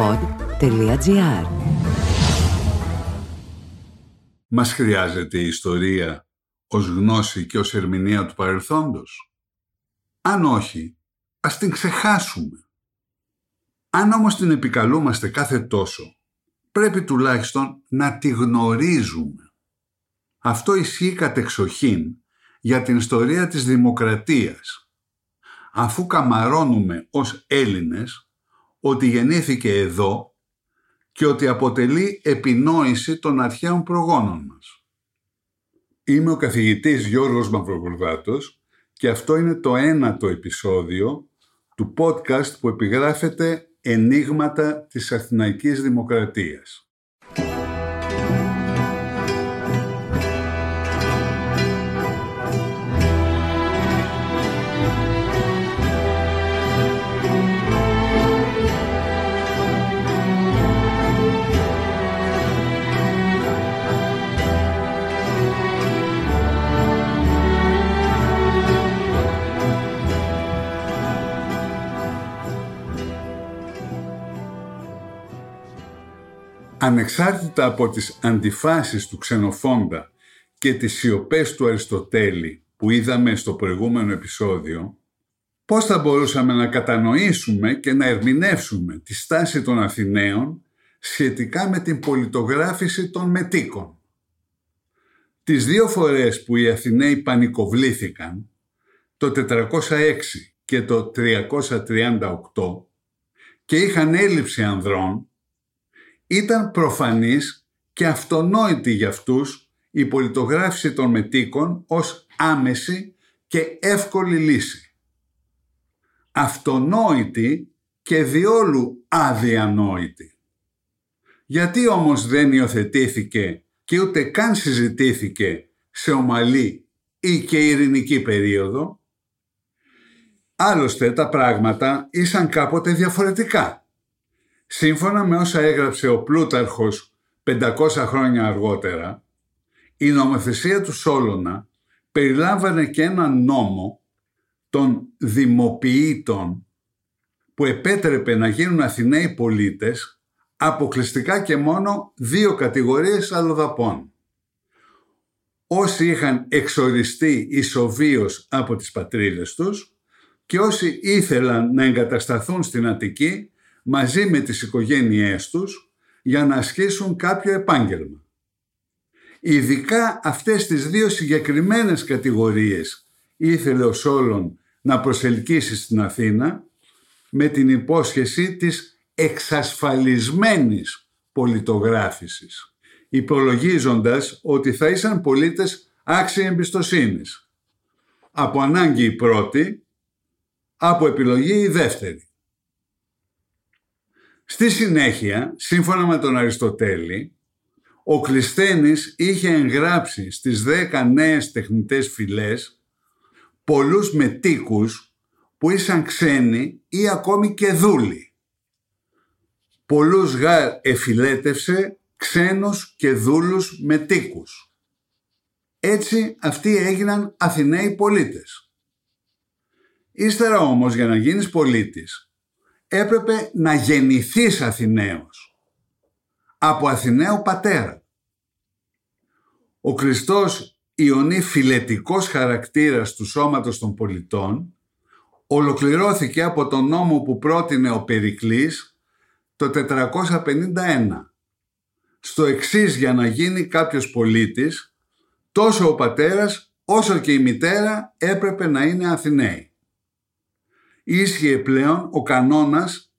pod.gr Μας χρειάζεται η ιστορία ως γνώση και ως ερμηνεία του παρελθόντος; Αν όχι, ας την ξεχάσουμε. Αν όμως την επικαλούμαστε κάθε τόσο, πρέπει τουλάχιστον να τη γνωρίζουμε. Αυτό ισχύει κατεξοχήν για την ιστορία της δημοκρατίας. Αφού καμαρώνουμε ως Έλληνες ότι γεννήθηκε εδώ και ότι αποτελεί επινόηση των αρχαίων προγόνων μας. Είμαι ο καθηγητής Γιώργος Μαυροβουρδάτος και αυτό είναι το ένατο επεισόδιο του podcast που επιγράφεται «Ενίγματα της Αθηναϊκής Δημοκρατίας». Ανεξάρτητα από τις αντιφάσεις του Ξενοφόντα και τις σιωπές του Αριστοτέλη που είδαμε στο προηγούμενο επεισόδιο, πώς θα μπορούσαμε να κατανοήσουμε και να ερμηνεύσουμε τη στάση των Αθηναίων σχετικά με την πολιτογράφηση των μετίκων. Τις δύο φορές που οι Αθηναίοι πανικοβλήθηκαν, το 406 και το 338, και είχαν έλλειψη ανδρών, ήταν προφανής και αυτονόητη για αυτούς η πολιτογράφηση των μετίκων ως άμεση και εύκολη λύση. Αυτονόητη και διόλου αδιανόητη. Γιατί όμως δεν υιοθετήθηκε και ούτε καν συζητήθηκε σε ομαλή ή και ειρηνική περίοδο; Άλλωστε τα πράγματα ήσαν κάποτε διαφορετικά. Σύμφωνα με όσα έγραψε ο Πλούταρχος 500 χρόνια αργότερα, η νομοθεσία του Σόλωνα περιλάμβανε και ένα νόμο των δημοποιήτων που επέτρεπε να γίνουν Αθηναίοι πολίτες αποκλειστικά και μόνο δύο κατηγορίες αλλοδαπών. Όσοι είχαν εξοριστεί ισοβίως από τις πατρίδες τους και όσοι ήθελαν να εγκατασταθούν στην Αττική μαζί με τις οικογένειές τους για να ασκήσουν κάποιο επάγγελμα. Ειδικά αυτές τις δύο συγκεκριμένες κατηγορίες ήθελε ο Σόλων να προσελκύσει στην Αθήνα με την υπόσχεση της εξασφαλισμένης πολιτογράφησης, υπολογίζοντας ότι θα ήσαν πολίτες άξιοι εμπιστοσύνης. Από ανάγκη η πρώτη, από επιλογή η δεύτερη. Στη συνέχεια, σύμφωνα με τον Αριστοτέλη, ο Κλεισθένης είχε εγγράψει στις δέκα νέες τεχνητές φυλές πολλούς μετίκους που ήσαν ξένοι ή ακόμη και δούλοι. Πολλούς γάρ εφιλέτευσε ξένους και δούλους μετίκους. Έτσι αυτοί έγιναν Αθηναίοι πολίτες. Ύστερα όμως για να γίνεις πολίτης έπρεπε να γεννηθείς Αθηναίος από Αθηναίο πατέρα. Ο Χριστός ιονή φιλετικός χαρακτήρας του σώματος των πολιτών ολοκληρώθηκε από τον νόμο που πρότεινε ο Περικλής το 451. Στο εξής για να γίνει κάποιος πολίτης, τόσο ο πατέρας όσο και η μητέρα έπρεπε να είναι Αθηναίοι ίσχυε πλέον ο κανόνας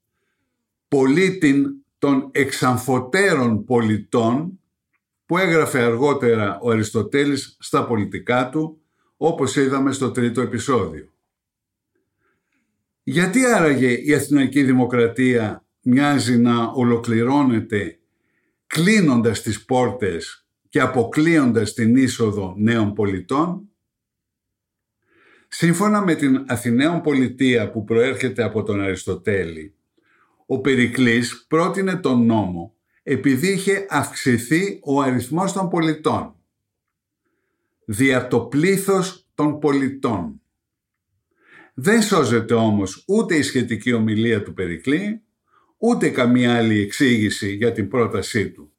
πολίτην των εξαμφωτέρων πολιτών που έγραφε αργότερα ο Αριστοτέλης στα πολιτικά του, όπως είδαμε στο τρίτο επεισόδιο. Γιατί άραγε η Αθηναϊκή Δημοκρατία μοιάζει να ολοκληρώνεται κλείνοντας τις πόρτες και αποκλείοντας την είσοδο νέων πολιτών; Σύμφωνα με την Αθηναίων πολιτεία που προέρχεται από τον Αριστοτέλη, ο Περικλής πρότεινε τον νόμο επειδή είχε αυξηθεί ο αριθμός των πολιτών. Δια το πλήθος των πολιτών. Δεν σώζεται όμως ούτε η σχετική ομιλία του Περικλή, ούτε καμία άλλη εξήγηση για την πρότασή του.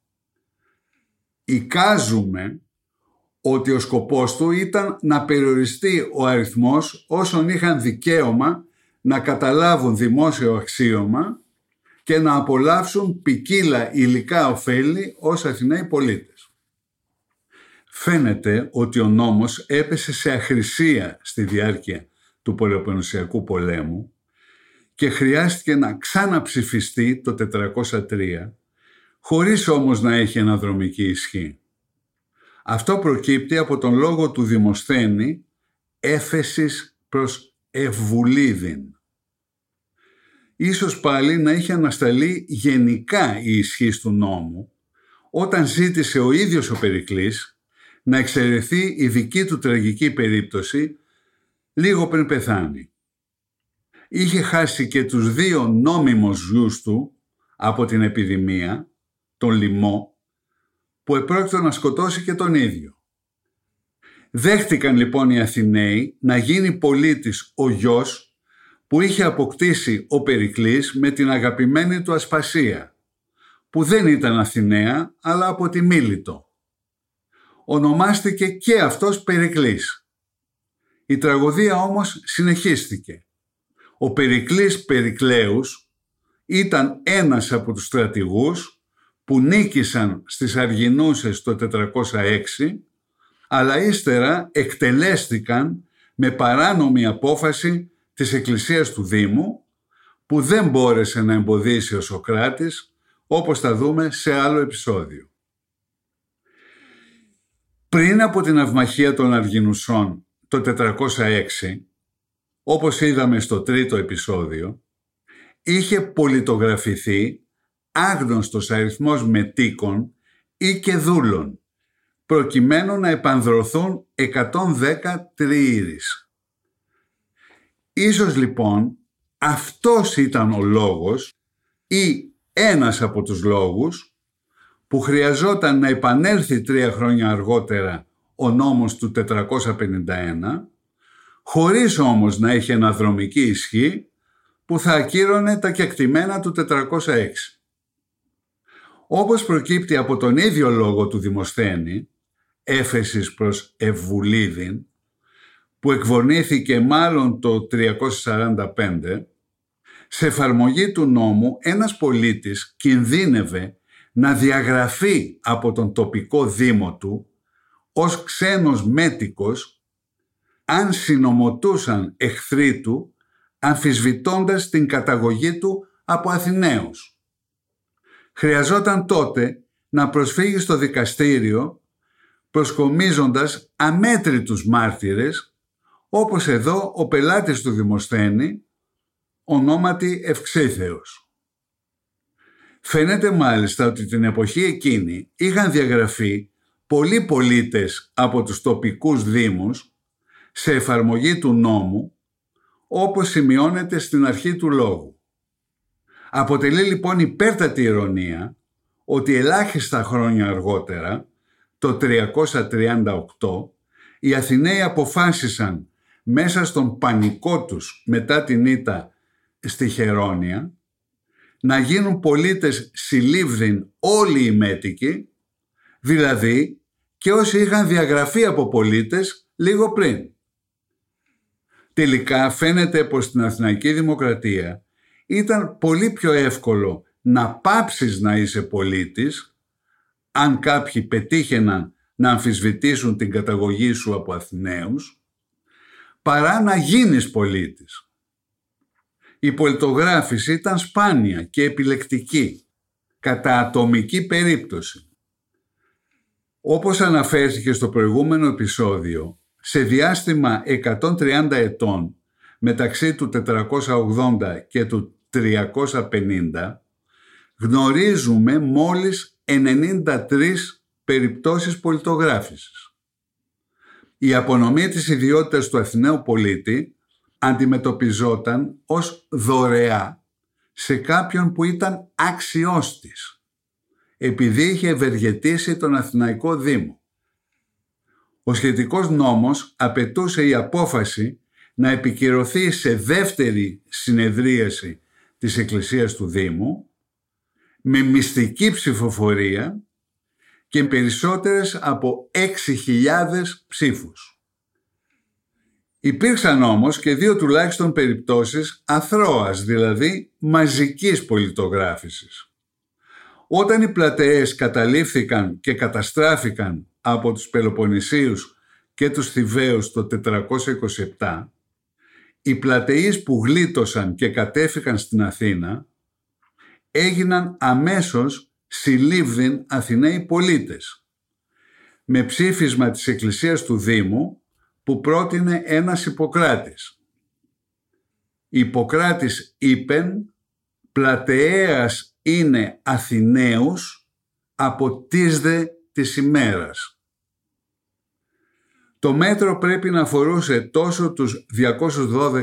Εικάζουμε ότι ο σκοπός του ήταν να περιοριστεί ο αριθμός όσων είχαν δικαίωμα να καταλάβουν δημόσιο αξίωμα και να απολαύσουν ποικίλα υλικά ωφέλη ως Αθηναίοι πολίτες. Φαίνεται ότι ο νόμος έπεσε σε αχρησία στη διάρκεια του Πολεοπενωσιακού πολέμου και χρειάστηκε να ξαναψηφιστεί το 403 χωρίς όμως να έχει αναδρομική ισχύ. Αυτό προκύπτει από τον λόγο του Δημοσθένη έφεσης προς Ευβουλίδιν. Ίσως πάλι να είχε ανασταλεί γενικά η ισχύ του νόμου όταν ζήτησε ο ίδιος ο Περικλής να εξαιρεθεί η δική του τραγική περίπτωση λίγο πριν πεθάνει. Είχε χάσει και τους δύο νόμιμους γιους του από την επιδημία, τον λοιμό, που επρόκειτο να σκοτώσει και τον ίδιο. Δέχτηκαν λοιπόν οι Αθηναίοι να γίνει πολίτης ο γιος που είχε αποκτήσει ο Περικλής με την αγαπημένη του Ασπασία, που δεν ήταν Αθηναία αλλά από τη Μίλητο. Ονομάστηκε και αυτός Περικλής. Η τραγωδία όμως συνεχίστηκε. Ο Περικλής Περικλέους ήταν ένας από τους στρατηγούς που νίκησαν στις Αργινούσες το 406 αλλά ύστερα εκτελέστηκαν με παράνομη απόφαση της Εκκλησίας του Δήμου που δεν μπόρεσε να εμποδίσει ο Σοκράτης όπως θα δούμε σε άλλο επεισόδιο. Πριν από την αυμαχία των Αργινουσών το 406, όπως είδαμε στο τρίτο επεισόδιο, είχε πολιτογραφηθεί άγνωστος αριθμός μετίκων ή και δούλων, προκειμένου να επανδρωθούν 110 τριήρης. Ίσως λοιπόν αυτός ήταν ο λόγος ή ένας από τους λόγους που χρειαζόταν να επανέλθει τρία χρόνια αργότερα ο νόμος του 451 χωρίς όμως να έχει αναδρομική ισχύ που θα ακύρωνε τα κεκτημένα του 406. Όπως προκύπτει από τον ίδιο λόγο του Δημοσθένη, έφεσης προς Ευβουλίδιν, που εκβονήθηκε μάλλον το 345, σε εφαρμογή του νόμου ένας πολίτης κινδύνευε να διαγραφεί από τον τοπικό δήμο του ως ξένος μέτικος αν συνομωτούσαν εχθροί του αμφισβητώντας την καταγωγή του από Αθηναίους. Χρειαζόταν τότε να προσφύγει στο δικαστήριο προσκομίζοντας αμέτρητους μάρτυρες όπως εδώ ο πελάτης του Δημοσθένη ονόματι Ευξήθεος. Φαίνεται μάλιστα ότι την εποχή εκείνη είχαν διαγραφεί πολλοί πολίτες από τους τοπικούς δήμους σε εφαρμογή του νόμου όπως σημειώνεται στην αρχή του λόγου. Αποτελεί λοιπόν υπέρτατη ηρωνία ότι ελάχιστα χρόνια αργότερα, το 338, οι Αθηναίοι αποφάσισαν μέσα στον πανικό τους μετά την ήττα στη Χερόνια να γίνουν πολίτες συλλήβδιν όλοι οι μέτικοι, δηλαδή και όσοι είχαν διαγραφεί από πολίτες λίγο πριν. Τελικά φαίνεται πως στην Αθηναϊκή Δημοκρατία ήταν πολύ πιο εύκολο να πάψεις να είσαι πολίτης αν κάποιοι πετύχαιναν να αμφισβητήσουν την καταγωγή σου από Αθηναίους παρά να γίνεις πολίτης. Η πολιτογράφηση ήταν σπάνια και επιλεκτική κατά ατομική περίπτωση. Όπως αναφέρθηκε στο προηγούμενο επεισόδιο, σε διάστημα 130 ετών μεταξύ του 480 και του 350 γνωρίζουμε μόλις 93 περιπτώσεις πολιτογράφησης. Η απονομή της ιδιότητας του Αθηναίου πολίτη αντιμετωπιζόταν ως δωρεά σε κάποιον που ήταν άξιός της, επειδή είχε ευεργετήσει τον Αθηναϊκό Δήμο. Ο σχετικός νόμος απαιτούσε η απόφαση να επικυρωθεί σε δεύτερη συνεδρίαση της Εκκλησίας του Δήμου με μυστική ψηφοφορία και περισσότερες από 6.000 ψήφους. Υπήρξαν όμως και δύο τουλάχιστον περιπτώσεις αθρώας, δηλαδή μαζικής πολιτογράφησης. Όταν οι πλατεές καταλήφθηκαν και καταστράφηκαν από τους Πελοποννησίους και τους Θηβαίους το 427, οι πλατεείς που γλίτωσαν και κατέφυγαν στην Αθήνα έγιναν αμέσως συλλήβδην Αθηναίοι πολίτες με ψήφισμα της Εκκλησίας του Δήμου που πρότεινε ένας Ιπποκράτης. Ιπποκράτης είπεν «Πλατεέας είναι Αθηναίους από τις δε της ημέρας». Το μέτρο πρέπει να αφορούσε τόσο τους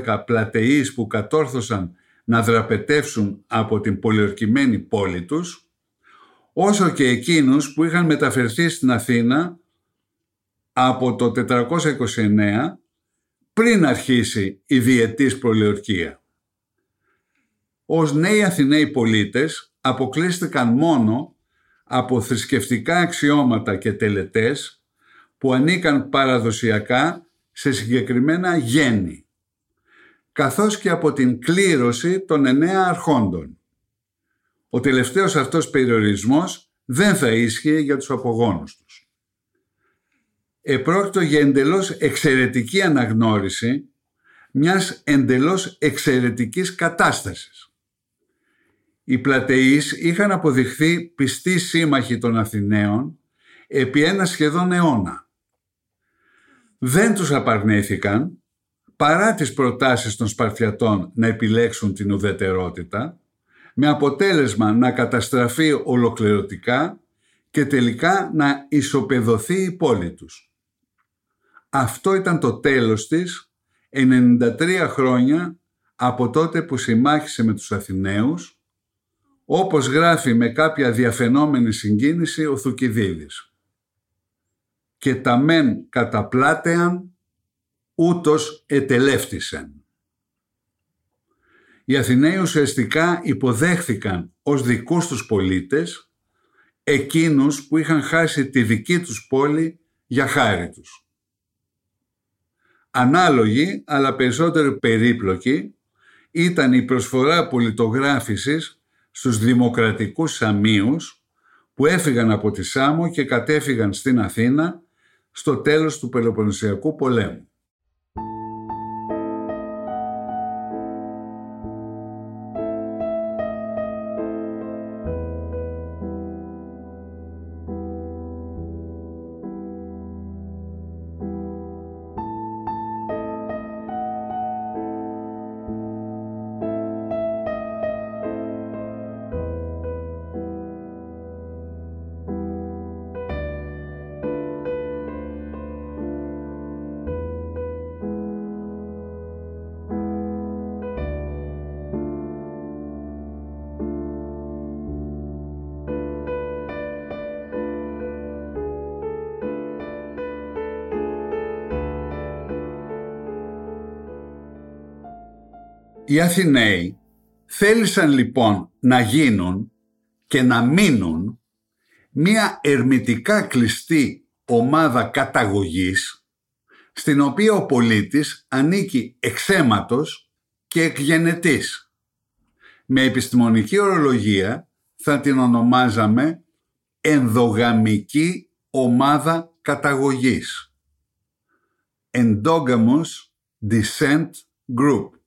212 πλατεείς που κατόρθωσαν να δραπετεύσουν από την πολιορκημένη πόλη τους, όσο και εκείνους που είχαν μεταφερθεί στην Αθήνα από το 429 πριν αρχίσει η διετής προλεορκία. Ως νέοι Αθηναίοι πολίτες αποκλείστηκαν μόνο από θρησκευτικά αξιώματα και τελετές που ανήκαν παραδοσιακά σε συγκεκριμένα γέννη, καθώς και από την κλήρωση των εννέα αρχόντων. Ο τελευταίος αυτός περιορισμός δεν θα ίσχυε για τους απογόνους τους. Επρόκειτο για εντελώς εξαιρετική αναγνώριση μιας εντελώς εξαιρετικής κατάστασης. Οι πλατεείς είχαν αποδειχθεί πιστοί σύμμαχοι των Αθηναίων επί ένα σχεδόν αιώνα. Δεν τους απαρνήθηκαν παρά τις προτάσεις των Σπαρτιατών να επιλέξουν την ουδετερότητα με αποτέλεσμα να καταστραφεί ολοκληρωτικά και τελικά να ισοπεδωθεί η πόλη τους. Αυτό ήταν το τέλος της 93 χρόνια από τότε που συμμάχισε με τους Αθηναίους, όπως γράφει με κάποια διαφαινόμενη συγκίνηση ο Θουκυδίδης. «Και τα μεν καταπλάτεαν, ούτως ετελεύτησεν». Οι Αθηναίοι ουσιαστικά υποδέχθηκαν ως δικούς τους πολίτες εκείνους που είχαν χάσει τη δική τους πόλη για χάρη τους. Ανάλογη, αλλά περισσότερο περίπλοκη, ήταν η προσφορά πολιτογράφησης στους δημοκρατικούς Σαμίους που έφυγαν από τη Σάμο και κατέφυγαν στην Αθήνα στο τέλος του Πελοποννησιακού πολέμου. Οι Αθηναίοι θέλησαν λοιπόν να γίνουν και να μείνουν μία ερμητικά κλειστή ομάδα καταγωγής στην οποία ο πολίτης ανήκει εξαίματος και εκγενετής. Με επιστημονική ορολογία θα την ονομάζαμε ενδογαμική ομάδα καταγωγής. Endogamous Descent Group.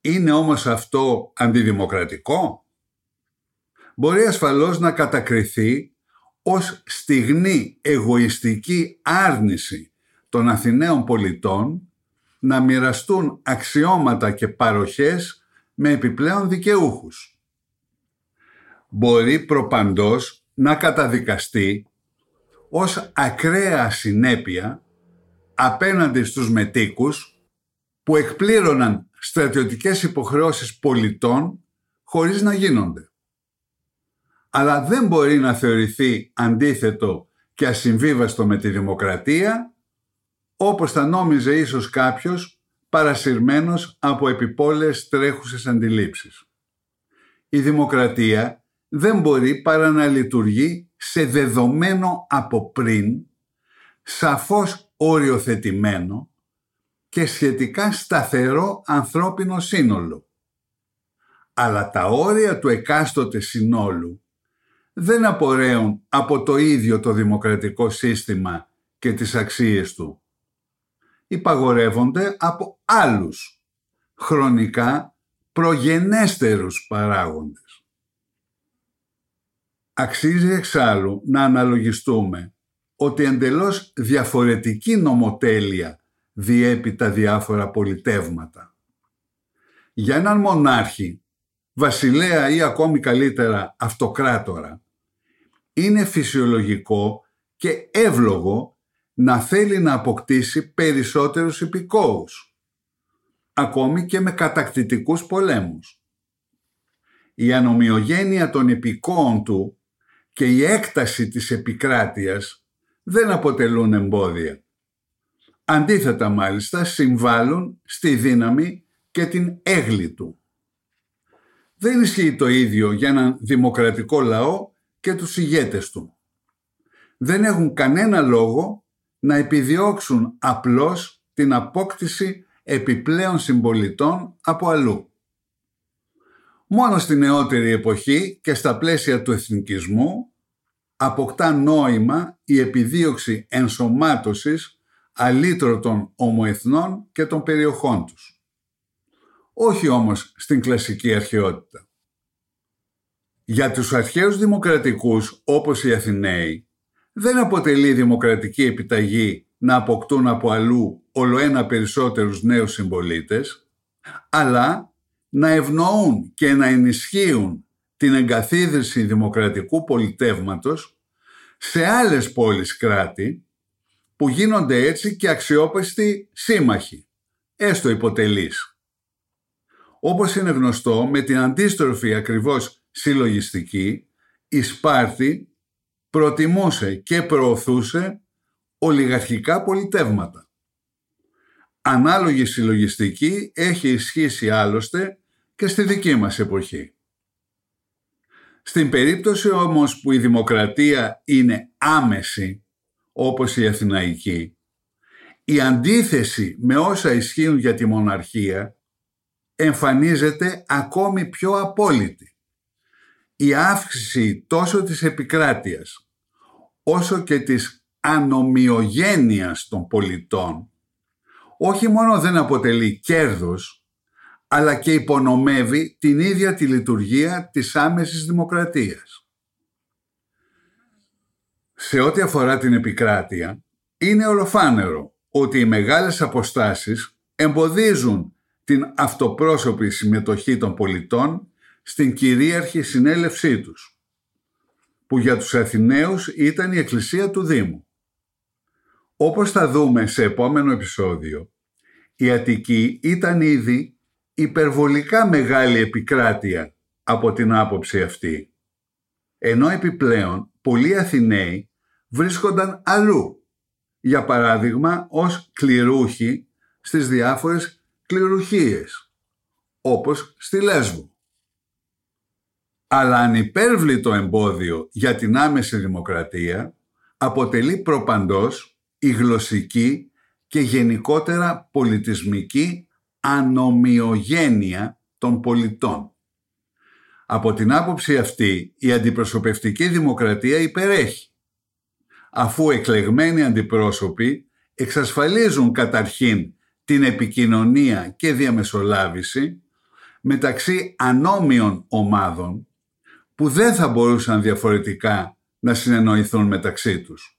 Είναι όμως αυτό αντιδημοκρατικό; Μπορεί ασφαλώς να κατακριθεί ως στιγνή εγωιστική άρνηση των Αθηναίων πολιτών να μοιραστούν αξιώματα και παροχές με επιπλέον δικαιούχους. Μπορεί προπαντός να καταδικαστεί ως ακραία συνέπεια απέναντι στους μετίκους που εκπλήρωναν στρατιωτικές υποχρεώσεις πολιτών χωρίς να γίνονται. Αλλά δεν μπορεί να θεωρηθεί αντίθετο και ασυμβίβαστο με τη δημοκρατία, όπως θα νόμιζε ίσως κάποιος παρασυρμένος από επιπόλαιες τρέχουσες αντιλήψεις. η δημοκρατία δεν μπορεί παρά να λειτουργεί σε δεδομένο από πριν, σαφώς οριοθετημένο και σχετικά σταθερό ανθρώπινο σύνολο. Αλλά τα όρια του εκάστοτε συνόλου δεν απορρέουν από το ίδιο το δημοκρατικό σύστημα και τις αξίες του. Υπαγορεύονται από άλλους, χρονικά προγενέστερους παράγοντες. Αξίζει εξάλλου να αναλογιστούμε ότι εντελώς διαφορετική νομοτέλεια διέπει τα διάφορα πολιτεύματα. Για έναν μονάρχη, βασιλέα ή ακόμη καλύτερα αυτοκράτορα, είναι φυσιολογικό και εύλογο να θέλει να αποκτήσει περισσότερους υπηκόους, ακόμη και με κατακτητικούς πολέμους. Η ανομοιογένεια των υπηκόων του και η έκταση της επικράτειας δεν αποτελούν εμπόδια. Αντίθετα μάλιστα συμβάλλουν στη δύναμη και την έγλη του. Δεν ισχύει το ίδιο για έναν δημοκρατικό λαό και τους ηγέτες του. Δεν έχουν κανένα λόγο να επιδιώξουν απλώς την απόκτηση επιπλέον συμπολιτών από αλλού. Μόνο στη νεότερη εποχή και στα πλαίσια του εθνικισμού αποκτά νόημα η επιδίωξη ενσωμάτωσης αλήτρωτων ομοεθνών και των περιοχών τους. Όχι όμως στην κλασική αρχαιότητα. Για τους αρχαίους δημοκρατικούς όπως οι Αθηναίοι δεν αποτελεί δημοκρατική επιταγή να αποκτούν από αλλού ολοένα περισσότερους νέους συμπολίτες, αλλά να ευνοούν και να ενισχύουν την εγκαθίδρυση δημοκρατικού πολιτεύματος σε άλλες πόλεις κράτη που γίνονται έτσι και αξιόπιστοι σύμμαχοι, έστω υποτελείς. Όπως είναι γνωστό, με την αντίστροφη ακριβώς συλλογιστική, η Σπάρτη προτιμούσε και προωθούσε ολιγαρχικά πολιτεύματα. Ανάλογη συλλογιστική έχει ισχύσει άλλωστε και στη δική μας εποχή. Στην περίπτωση όμως που η δημοκρατία είναι άμεση, όπως η Αθηναϊκή, η αντίθεση με όσα ισχύουν για τη μοναρχία εμφανίζεται ακόμη πιο απόλυτη. Η αύξηση τόσο της επικράτειας όσο και της ανομοιογένειας των πολιτών όχι μόνο δεν αποτελεί κέρδος αλλά και υπονομεύει την ίδια τη λειτουργία της άμεσης δημοκρατίας. Σε ό,τι αφορά την επικράτεια, είναι ολοφάνερο ότι οι μεγάλες αποστάσεις εμποδίζουν την αυτοπρόσωπη συμμετοχή των πολιτών στην κυρίαρχη συνέλευσή τους, που για τους Αθηναίους ήταν η εκκλησία του Δήμου. Όπως θα δούμε σε επόμενο επεισόδιο, η Αττική ήταν ήδη υπερβολικά μεγάλη επικράτεια από την άποψη αυτή. Ενώ επιπλέον πολλοί Αθηναίοι βρίσκονταν αλλού, για παράδειγμα ως κληρούχοι στις διάφορες κληρουχίες, όπως στη Λέσβο. Αλλά ανυπέρβλητο εμπόδιο για την άμεση δημοκρατία αποτελεί προπαντός η γλωσσική και γενικότερα πολιτισμική ανομοιογένεια των πολιτών. Από την άποψη αυτή η αντιπροσωπευτική δημοκρατία υπερέχει, αφού εκλεγμένοι αντιπρόσωποι εξασφαλίζουν καταρχήν την επικοινωνία και διαμεσολάβηση μεταξύ ανώμιων ομάδων που δεν θα μπορούσαν διαφορετικά να συνεννοηθούν μεταξύ τους.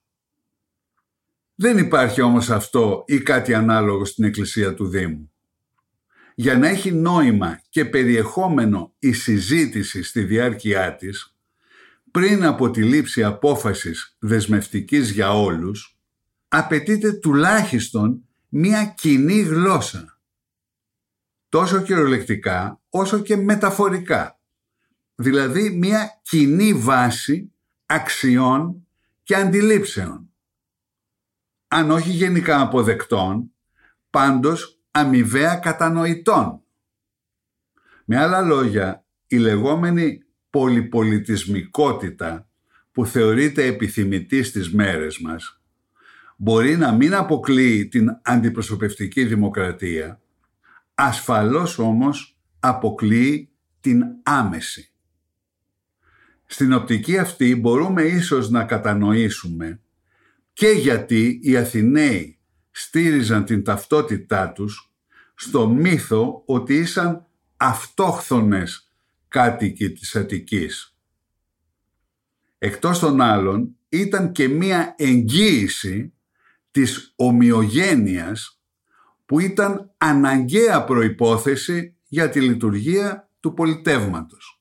Δεν υπάρχει όμως αυτό ή κάτι ανάλογο στην Εκκλησία του Δήμου για να έχει νόημα και περιεχόμενο η συζήτηση στη διάρκεια της, πριν από τη λήψη απόφασης δεσμευτικής για όλους, απαιτείται τουλάχιστον μία κοινή γλώσσα. Τόσο κυριολεκτικά όσο και μεταφορικά. Δηλαδή μία κοινή βάση αξιών και αντιλήψεων. Αν όχι γενικά αποδεκτών, πάντως αμοιβαία κατανοητών. Με άλλα λόγια, η λεγόμενη πολυπολιτισμικότητα που θεωρείται επιθυμητής στις μέρες μας μπορεί να μην αποκλείει την αντιπροσωπευτική δημοκρατία, ασφαλώς όμως αποκλείει την άμεση. Στην οπτική αυτή μπορούμε ίσως να κατανοήσουμε και γιατί οι Αθηναίοι στήριζαν την ταυτότητά τους στο μύθο ότι ήσαν αυτόχθονες κάτοικοι της Αττικής. Εκτός των άλλων ήταν και μία εγγύηση της ομοιογένειας που ήταν αναγκαία προϋπόθεση για τη λειτουργία του πολιτεύματος.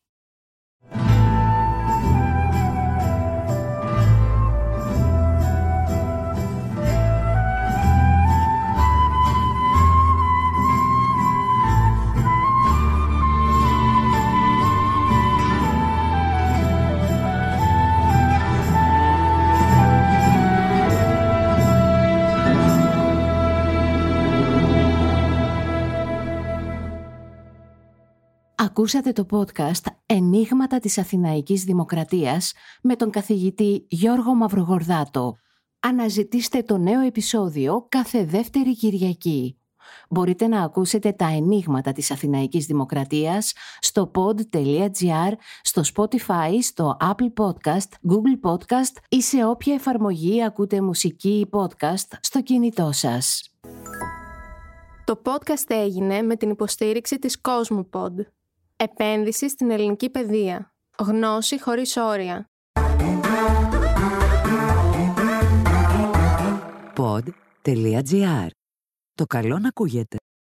Ακούσατε το podcast «Ενίγματα της Αθηναϊκής Δημοκρατίας» με τον καθηγητή Γιώργο Μαυρογορδάτο. Αναζητήστε το νέο επεισόδιο κάθε δεύτερη Κυριακή. Μπορείτε να ακούσετε τα ενίγματα της Αθηναϊκής Δημοκρατίας στο pod.gr, στο Spotify, στο Apple Podcast, Google Podcast ή σε όποια εφαρμογή ακούτε μουσική ή podcast στο κινητό σας. Το podcast έγινε με την υποστήριξη της Cosmopod. Επένδυση στην ελληνική παιδεία. Γνώση χωρίς όρια. Pod.gr. Το καλό να ακούγεται.